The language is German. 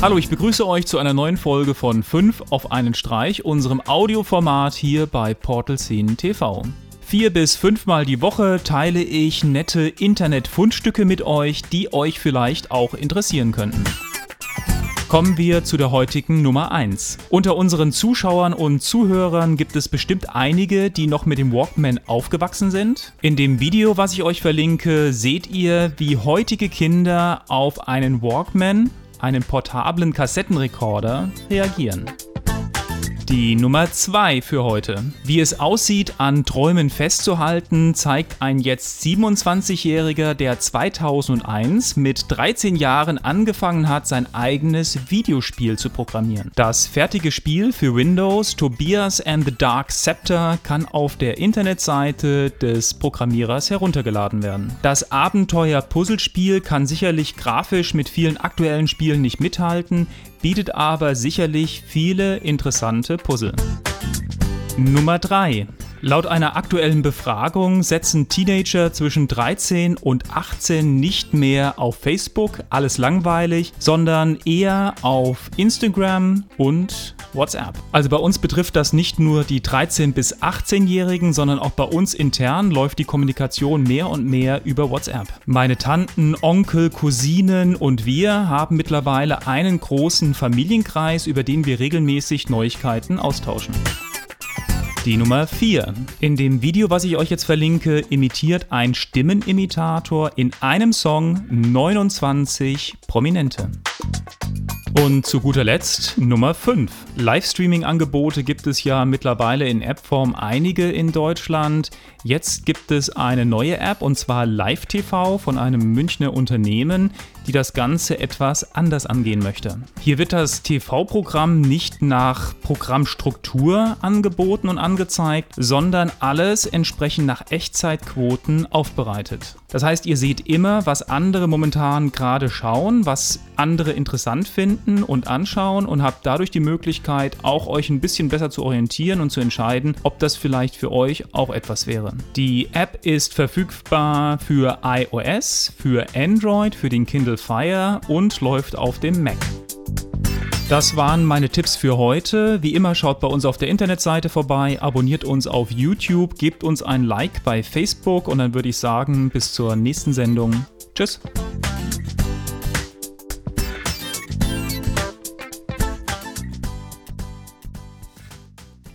Hallo, ich begrüße euch zu einer neuen Folge von 5 auf einen Streich, unserem Audioformat hier bei Portal Scene TV. Vier bis fünfmal die Woche teile ich nette Internet-Fundstücke mit euch, die euch vielleicht auch interessieren könnten. Kommen wir zu der heutigen Nummer 1. Unter unseren Zuschauern und Zuhörern gibt es bestimmt einige, die noch mit dem Walkman aufgewachsen sind. In dem Video, was ich euch verlinke, seht ihr, wie heutige Kinder auf einen Walkman einen portablen Kassettenrekorder reagieren. Die Nummer 2 für heute. Wie es aussieht, an Träumen festzuhalten, zeigt ein jetzt 27-Jähriger, der 2001 mit 13 Jahren angefangen hat, sein eigenes Videospiel zu programmieren. Das fertige Spiel für Windows, Tobias and the Dark Scepter, kann auf der Internetseite des Programmierers heruntergeladen werden. Das Abenteuer-Puzzlespiel kann sicherlich grafisch mit vielen aktuellen Spielen nicht mithalten, bietet aber sicherlich viele interessante Puzzle. Nummer 3. Laut einer aktuellen Befragung setzen Teenager zwischen 13 und 18 nicht mehr auf Facebook, alles langweilig, sondern eher auf Instagram und WhatsApp. Also bei uns betrifft das nicht nur die 13 bis 18-Jährigen, sondern auch bei uns intern läuft die Kommunikation mehr und mehr über WhatsApp. Meine Tanten, Onkel, Cousinen und wir haben mittlerweile einen großen Familienkreis, über den wir regelmäßig Neuigkeiten austauschen. Die Nummer 4. In dem Video, was ich euch jetzt verlinke, imitiert ein Stimmenimitator in einem Song 29 Prominente. Und zu guter Letzt Nummer 5. Livestreaming-Angebote gibt es ja mittlerweile in App-Form einige in Deutschland. Jetzt gibt es eine neue App und zwar Live TV von einem Münchner Unternehmen, die das Ganze etwas anders angehen möchte. Hier wird das TV-Programm nicht nach Programmstruktur angeboten und angezeigt, sondern alles entsprechend nach Echtzeitquoten aufbereitet. Das heißt, ihr seht immer, was andere momentan gerade schauen, was andere interessant finden und anschauen und habt dadurch die Möglichkeit, auch euch ein bisschen besser zu orientieren und zu entscheiden, ob das vielleicht für euch auch etwas wäre. Die App ist verfügbar für iOS, für Android, für den Kindle Fire und läuft auf dem Mac. Das waren meine Tipps für heute. Wie immer schaut bei uns auf der Internetseite vorbei, abonniert uns auf YouTube, gebt uns ein Like bei Facebook und dann würde ich sagen, bis zur nächsten Sendung. Tschüss.